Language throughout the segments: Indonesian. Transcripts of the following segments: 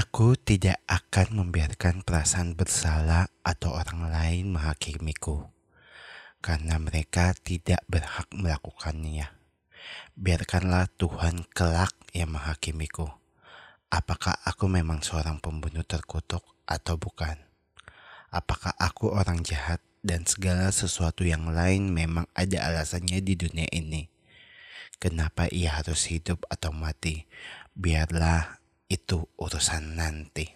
Aku tidak akan membiarkan perasaan bersalah atau orang lain menghakimiku, karena mereka tidak berhak melakukannya. Biarkanlah Tuhan kelak yang menghakimiku. Apakah aku memang seorang pembunuh terkutuk atau bukan? Apakah aku orang jahat dan segala sesuatu yang lain memang ada alasannya di dunia ini? Kenapa ia harus hidup atau mati? Biarlah itu urusan nanti.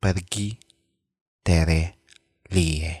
Pergi Tere Lie.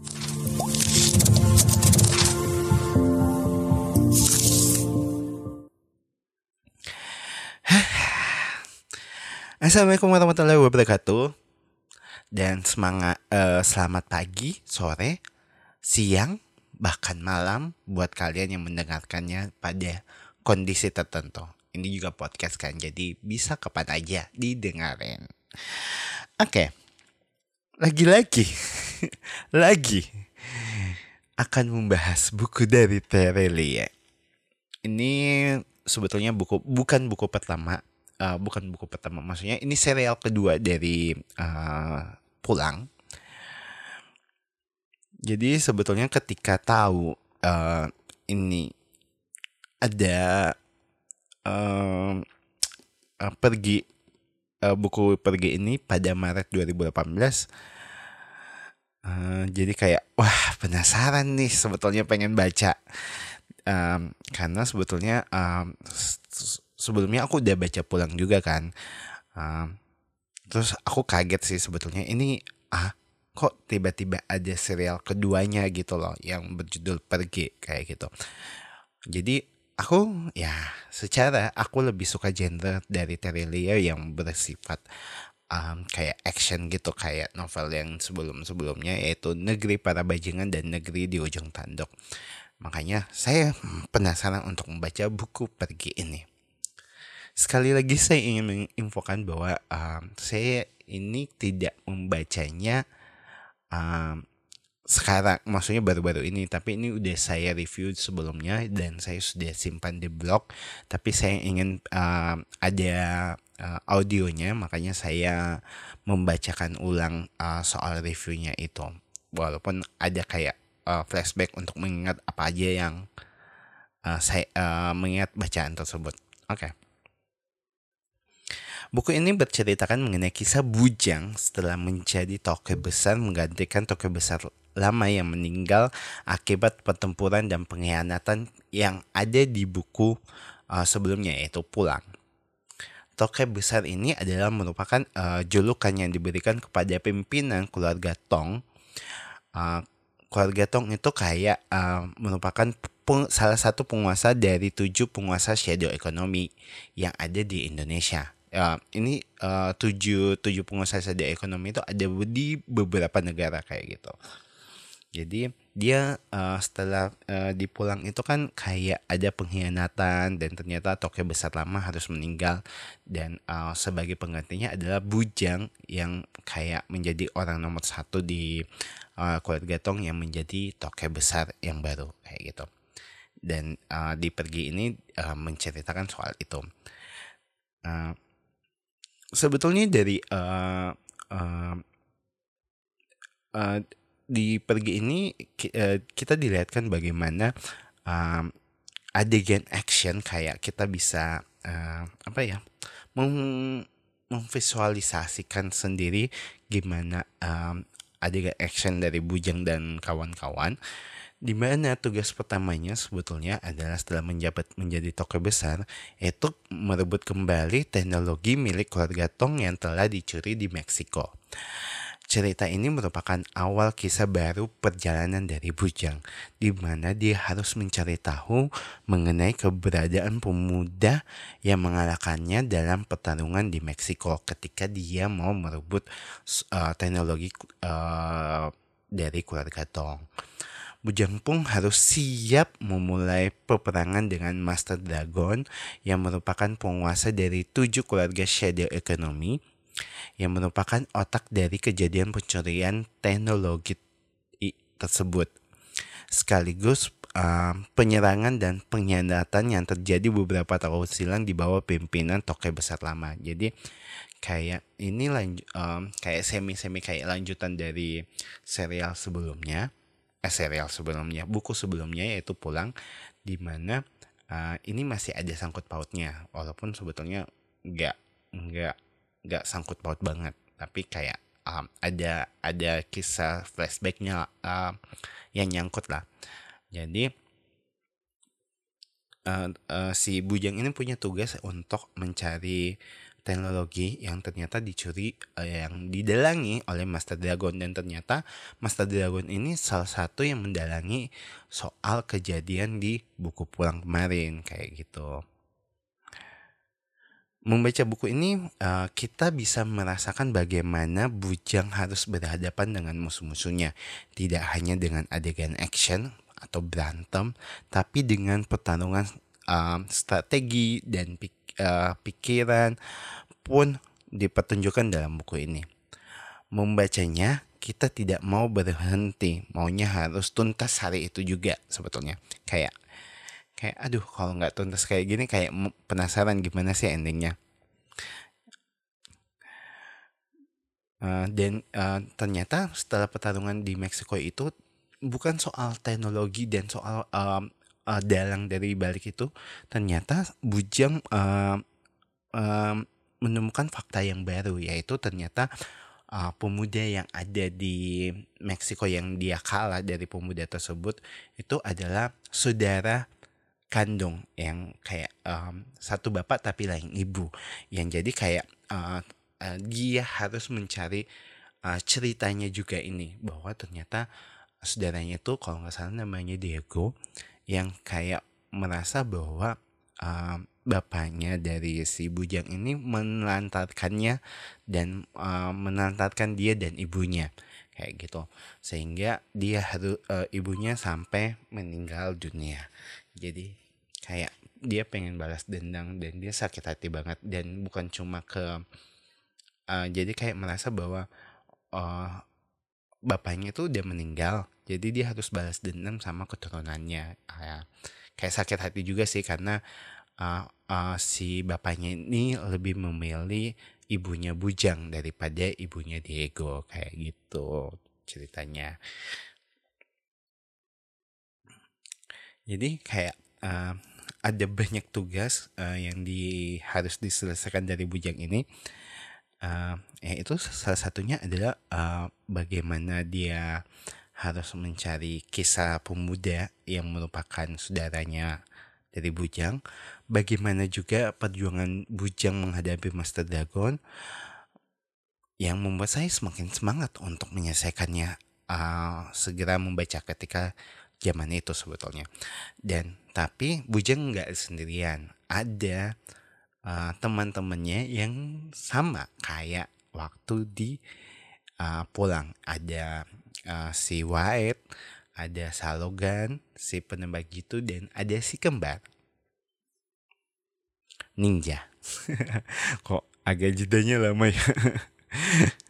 Assalamualaikum warahmatullahi wabarakatuh dan semangat uh, selamat pagi, sore, siang, bahkan malam buat kalian yang mendengarkannya pada kondisi tertentu. Ini juga podcast kan, jadi bisa kapan aja didengarin. Oke, lagi-lagi, lagi akan membahas buku dari Terelia. Ini sebetulnya buku bukan buku pertama, uh, bukan buku pertama. Maksudnya ini serial kedua dari uh, Pulang. Jadi sebetulnya ketika tahu uh, ini ada uh, pergi uh, buku pergi ini pada Maret 2018 uh, jadi kayak wah penasaran nih sebetulnya pengen baca. Um, karena sebetulnya um, sebelumnya aku udah baca pulang juga kan. Um, terus aku kaget sih sebetulnya ini ah kok tiba-tiba ada serial keduanya gitu loh yang berjudul pergi kayak gitu. Jadi aku ya secara aku lebih suka genre dari Terry Lia yang bersifat um, kayak action gitu kayak novel yang sebelum-sebelumnya yaitu Negeri Para Bajingan dan Negeri di Ujung Tanduk. Makanya saya penasaran untuk membaca buku pergi ini. Sekali lagi saya ingin menginfokan bahwa um, saya ini tidak membacanya um, sekarang maksudnya baru-baru ini tapi ini udah saya review sebelumnya dan saya sudah simpan di blog. Tapi saya ingin uh, ada uh, audionya makanya saya membacakan ulang uh, soal reviewnya itu. Walaupun ada kayak uh, flashback untuk mengingat apa aja yang uh, saya uh, mengingat bacaan tersebut. Oke. Okay. Buku ini berceritakan mengenai kisah Bujang setelah menjadi tokoh besar menggantikan tokoh besar lama yang meninggal akibat pertempuran dan pengkhianatan yang ada di buku uh, sebelumnya yaitu Pulang. Tokoh besar ini adalah merupakan uh, julukan yang diberikan kepada pimpinan keluarga Tong. Uh, keluarga Tong itu kayak uh, merupakan salah satu penguasa dari tujuh penguasa shadow economy yang ada di Indonesia ya ini uh, tujuh tujuh pengusaha saja ekonomi itu ada di beberapa negara kayak gitu jadi dia uh, setelah uh, dipulang itu kan kayak ada pengkhianatan dan ternyata tokoh besar lama harus meninggal. Dan uh, sebagai penggantinya adalah Bujang yang kayak menjadi orang nomor satu di uh, keluarga Tong yang menjadi tokoh besar yang baru kayak gitu. Dan uh, di pergi ini uh, menceritakan soal itu. Uh, sebetulnya dari uh, uh, uh, di pergi ini uh, kita dilihatkan bagaimana uh, adegan action kayak kita bisa uh, apa ya mem memvisualisasikan sendiri gimana um, adegan action dari Bujang dan kawan-kawan di mana tugas pertamanya sebetulnya adalah setelah menjabat menjadi tokoh besar yaitu merebut kembali teknologi milik keluarga Tong yang telah dicuri di Meksiko. Cerita ini merupakan awal kisah baru perjalanan dari Bujang, di mana dia harus mencari tahu mengenai keberadaan pemuda yang mengalahkannya dalam pertarungan di Meksiko ketika dia mau merebut uh, teknologi uh, dari keluarga Tong. Bujang Pung harus siap memulai peperangan dengan Master Dragon yang merupakan penguasa dari tujuh keluarga Shadow Economy yang merupakan otak dari kejadian pencurian teknologi tersebut. Sekaligus uh, penyerangan dan pengkhianatan yang terjadi beberapa tahun silam di bawah pimpinan tokoh besar lama. Jadi kayak ini lanjut um, kayak semi semi kayak lanjutan dari serial sebelumnya eh serial sebelumnya buku sebelumnya yaitu pulang di mana uh, ini masih ada sangkut pautnya walaupun sebetulnya nggak nggak nggak sangkut paut banget. Tapi kayak um, ada ada kisah flashbacknya uh, yang nyangkut lah. Jadi uh, uh, si Bujang ini punya tugas untuk mencari teknologi yang ternyata dicuri uh, yang didalangi oleh Master Dragon. Dan ternyata Master Dragon ini salah satu yang mendalangi soal kejadian di buku pulang kemarin kayak gitu. Membaca buku ini uh, kita bisa merasakan bagaimana Bujang harus berhadapan dengan musuh-musuhnya, tidak hanya dengan adegan action atau berantem, tapi dengan pertarungan uh, strategi dan pik uh, pikiran pun dipertunjukkan dalam buku ini. Membacanya kita tidak mau berhenti, maunya harus tuntas hari itu juga sebetulnya. Kayak kayak aduh kalau nggak tuntas kayak gini kayak penasaran gimana sih endingnya. Uh, dan uh, ternyata setelah pertarungan di Meksiko itu bukan soal teknologi dan soal uh, uh, dalang dari balik itu ternyata Bujang uh, uh, menemukan fakta yang baru yaitu ternyata uh, pemuda yang ada di Meksiko yang dia kalah dari pemuda tersebut itu adalah saudara kandung yang kayak um, satu bapak tapi lain ibu. Yang jadi kayak uh, uh, dia harus mencari uh, ceritanya juga ini bahwa ternyata saudaranya tuh kalau nggak salah namanya Diego yang kayak merasa bahwa uh, bapaknya dari si bujang ini menelantarkannya dan uh, menelantarkan dia dan ibunya kayak gitu. Sehingga dia harus uh, ibunya sampai meninggal dunia. Jadi kayak dia pengen balas dendam dan dia sakit hati banget dan bukan cuma ke uh, jadi kayak merasa bahwa uh, bapaknya tuh udah meninggal jadi dia harus balas dendam sama keturunannya. Uh, kayak sakit hati juga sih karena uh, uh, si bapaknya ini lebih memilih ibunya Bujang daripada ibunya Diego kayak gitu ceritanya. Jadi kayak uh, ada banyak tugas uh, yang di harus diselesaikan dari bujang ini uh, ya itu salah satunya adalah uh, bagaimana dia harus mencari kisah pemuda yang merupakan saudaranya dari Bujang. Bagaimana juga perjuangan Bujang menghadapi Master Dragon yang membuat saya semakin semangat untuk menyelesaikannya uh, segera membaca ketika zaman itu sebetulnya. Dan tapi Bujang nggak sendirian, ada uh, teman-temannya yang sama kayak waktu di uh, pulang. Ada uh, si White, ada Salogan, si penembak gitu dan ada si kembar. Ninja. Kok agak jedanya lama ya.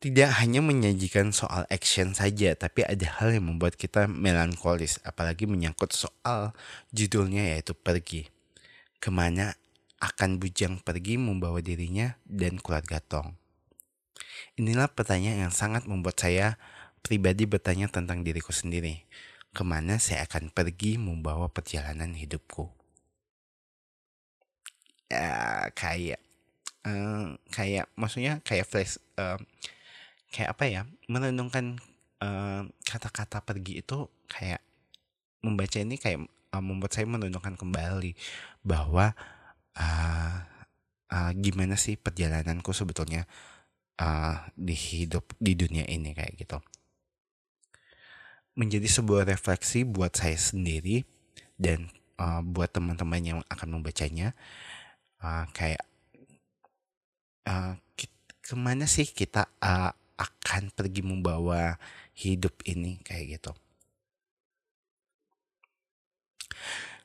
tidak hanya menyajikan soal action saja, tapi ada hal yang membuat kita melankolis, apalagi menyangkut soal judulnya yaitu pergi. Ke mana akan bujang pergi membawa dirinya dan keluarga Tong? Inilah pertanyaan yang sangat membuat saya pribadi bertanya tentang diriku sendiri. Ke mana saya akan pergi membawa perjalanan hidupku? Ya, kayak, uh, kayak, maksudnya kayak flash, uh, kayak apa ya merenungkan kata kata-kata pergi itu kayak membaca ini kayak uh, membuat saya merenungkan kembali bahwa uh, uh, gimana sih perjalananku sebetulnya uh, di hidup di dunia ini kayak gitu. Menjadi sebuah refleksi buat saya sendiri dan uh, buat teman-teman yang akan membacanya uh, kayak uh, ke mana sih kita uh, akan pergi membawa hidup ini kayak gitu.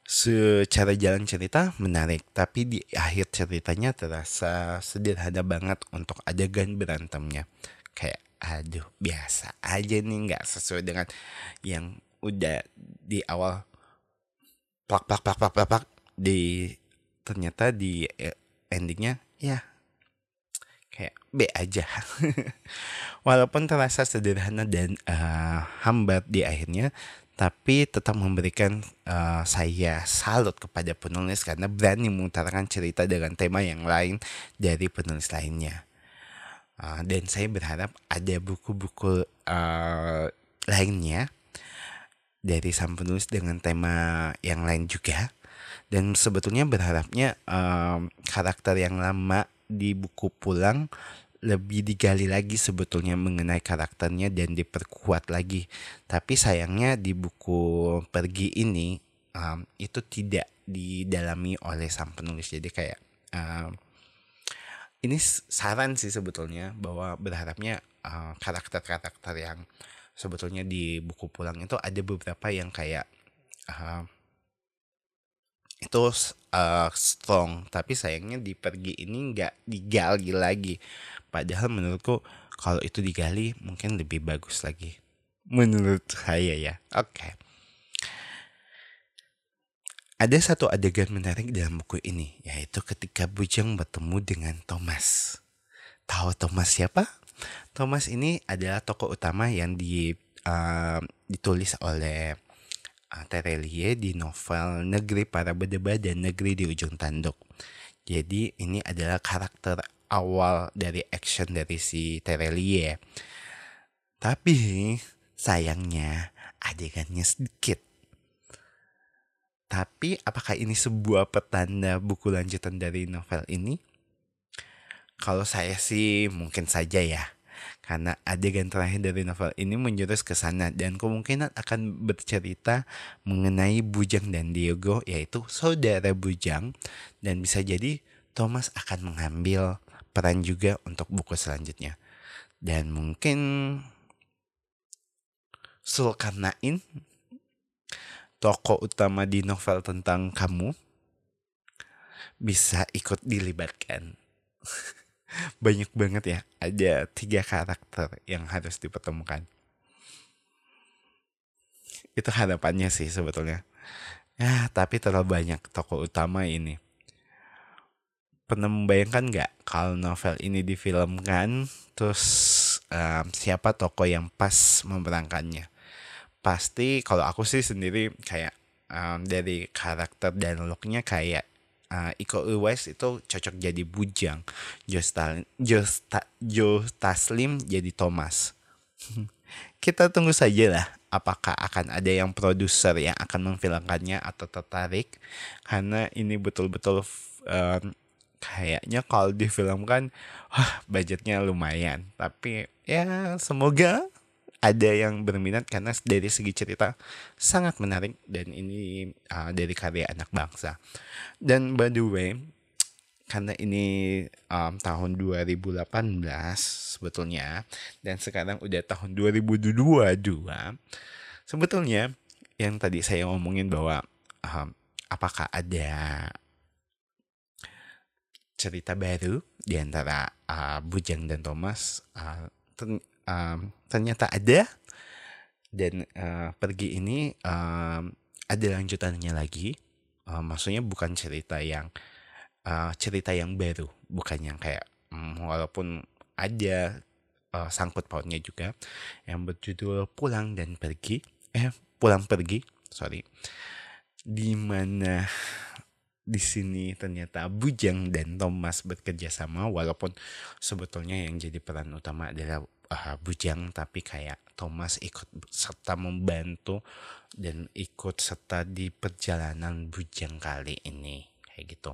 Secara jalan cerita menarik, tapi di akhir ceritanya terasa sederhana banget untuk adegan berantemnya. Kayak aduh biasa aja nih nggak sesuai dengan yang udah di awal plak plak plak plak plak, plak di ternyata di eh, endingnya ya kayak B aja. Walaupun terasa sederhana dan uh, hambat di akhirnya tapi tetap memberikan uh, saya salut kepada penulis karena berani mengutarakan cerita dengan tema yang lain dari penulis lainnya. Uh, dan saya berharap ada buku-buku uh, lainnya dari sang penulis dengan tema yang lain juga. Dan sebetulnya berharapnya um, karakter yang lama di buku pulang lebih digali lagi sebetulnya mengenai karakternya dan diperkuat lagi. Tapi sayangnya di buku pergi ini um, itu tidak didalami oleh sang penulis. Jadi kayak um, ini saran sih sebetulnya bahwa berharapnya karakter-karakter uh, yang sebetulnya di buku pulang itu ada beberapa yang kayak uh, itu uh, strong. Tapi sayangnya di pergi ini nggak digali lagi. Padahal menurutku kalau itu digali mungkin lebih bagus lagi. Menurut saya ya. Oke. Okay. ada satu adegan menarik dalam buku ini yaitu ketika Bujang bertemu dengan Thomas. Tahu Thomas siapa? Thomas ini adalah tokoh utama yang di uh, ditulis oleh Terelie di novel Negeri Para Bedeba dan Negeri di Ujung Tanduk. Jadi ini adalah karakter awal dari action dari si Terelie. Tapi sayangnya adegannya sedikit. Tapi apakah ini sebuah petanda buku lanjutan dari novel ini? Kalau saya sih mungkin saja ya karena adegan terakhir dari novel ini menjurus ke sana dan kemungkinan akan bercerita mengenai Bujang dan Diego yaitu saudara Bujang. Dan bisa jadi Thomas akan mengambil peran juga untuk buku selanjutnya. Dan mungkin Sulkarnain tokoh utama di novel tentang kamu bisa ikut dilibatkan banyak banget ya ada tiga karakter yang harus dipertemukan. Itu harapannya sih sebetulnya. Ya tapi terlalu banyak tokoh utama ini. Pernah membayangkan nggak kalau novel ini difilmkan terus um, siapa tokoh yang pas memerankannya? Pasti kalau aku sih sendiri kayak um, dari karakter dan looknya kayak uh, Iko Uwais itu cocok jadi Bujang, Jostal, Josta, Jo Taslim jadi Thomas. Kita tunggu saja lah apakah akan ada yang produser yang akan memfilmkannya atau tertarik. Karena ini betul-betul um, kayaknya kalau difilmkan wah budgetnya lumayan. Tapi ya semoga ada yang berminat karena dari segi cerita sangat menarik dan ini uh, dari karya anak bangsa. Dan by the way, karena ini um, tahun 2018 sebetulnya dan sekarang udah tahun 2022 sebetulnya yang tadi saya ngomongin bahwa um, apakah ada cerita baru di antara uh, Bujang dan Thomas uh, um, ternyata ada. Dan uh, pergi ini um, ada lanjutannya lagi. Uh, maksudnya bukan cerita yang uh, cerita yang baru. Bukan yang kayak um, walaupun ada uh, sangkut pautnya juga. Yang berjudul pulang dan pergi. Eh pulang pergi sorry. Di mana di sini ternyata Bujang dan Thomas bekerja sama walaupun sebetulnya yang jadi peran utama adalah uh, Bujang tapi kayak Thomas ikut serta membantu dan ikut serta di perjalanan Bujang kali ini kayak gitu.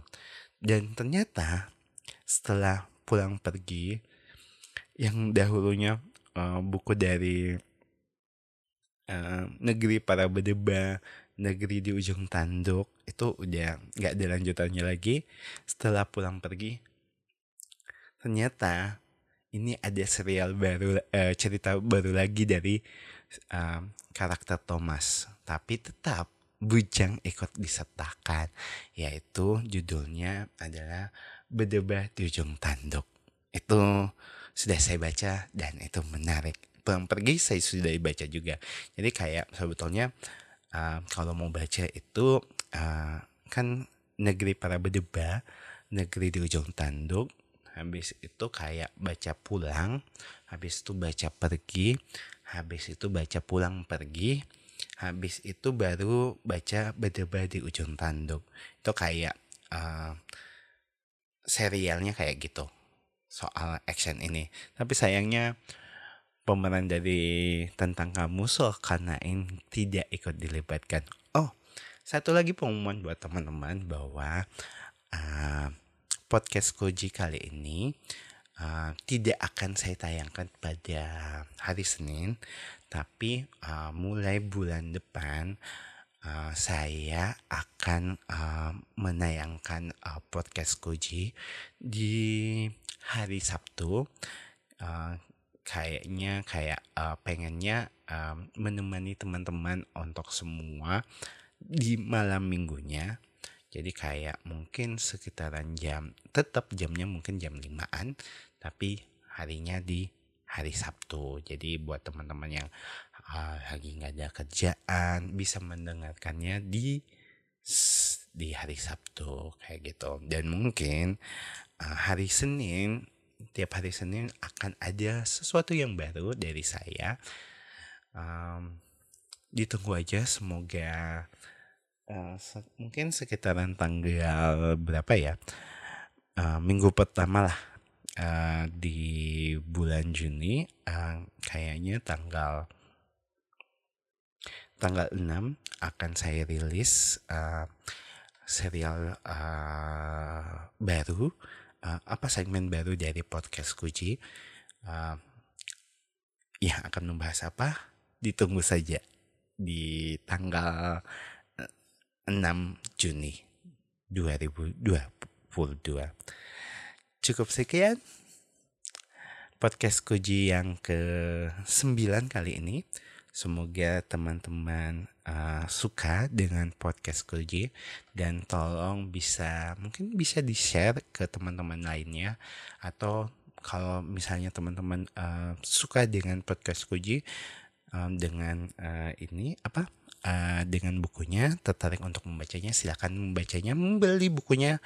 Dan ternyata setelah pulang pergi yang dahulunya uh, buku dari uh, negeri para bedeba negeri di ujung tanduk itu udah nggak ada lanjutannya lagi. Setelah pulang pergi ternyata ini ada serial baru uh, cerita baru lagi dari uh, karakter Thomas. Tapi tetap Bujang ikut disertakan yaitu judulnya adalah Bedebah di ujung tanduk. Itu sudah saya baca dan itu menarik. Pulang pergi saya sudah baca juga. Jadi kayak sebetulnya uh, kalau mau baca itu uh, kan negeri para bedeba negeri di ujung tanduk habis itu kayak baca pulang habis itu baca pergi habis itu baca pulang pergi habis itu baru baca bedeba di ujung tanduk. Itu kayak uh, serialnya kayak gitu soal action ini. Tapi sayangnya pemeran dari tentang kamu so kanain tidak ikut dilibatkan. Oh satu lagi pengumuman buat teman-teman bahwa uh, podcast Koji kali ini uh, tidak akan saya tayangkan pada hari Senin tapi uh, mulai bulan depan uh, saya akan uh, menayangkan uh, podcast Koji di hari Sabtu. Uh, kayaknya kayak uh, pengennya uh, menemani teman-teman untuk semua di malam minggunya jadi kayak mungkin sekitaran jam tetap jamnya mungkin jam limaan tapi harinya di hari Sabtu. Jadi buat teman-teman yang uh, lagi nggak ada kerjaan bisa mendengarkannya di di hari Sabtu kayak gitu. Dan mungkin uh, hari Senin tiap hari Senin akan ada sesuatu yang baru dari saya. Um, ditunggu aja semoga uh, se mungkin sekitaran tanggal berapa ya? Uh, minggu pertama lah uh, di bulan Juni uh, kayaknya tanggal tanggal 6 akan saya rilis uh, serial uh, baru uh, apa segmen baru dari podcast Kuci. Uh, ya akan membahas apa? Ditunggu saja di tanggal 6 Juni 2022 cukup sekian podcast Kuji yang ke 9 kali ini. Semoga teman-teman uh, suka dengan podcast Koji dan tolong bisa mungkin bisa di share ke teman-teman lainnya. Atau kalau misalnya teman-teman uh, suka dengan podcast Koji um, dengan uh, ini apa uh, dengan bukunya tertarik untuk membacanya silakan membacanya membeli bukunya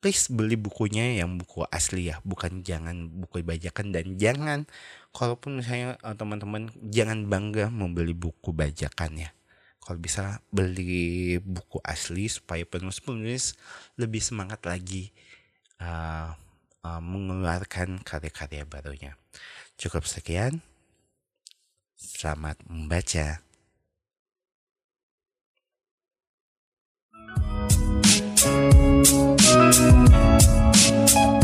please beli bukunya yang buku asli ya bukan jangan buku bajakan dan jangan kalaupun misalnya teman-teman jangan bangga membeli buku bajakan ya kalau bisa beli buku asli supaya penulis-penulis lebih semangat lagi uh, uh, mengeluarkan karya-karya barunya. Cukup sekian. Selamat membaca. Thank you.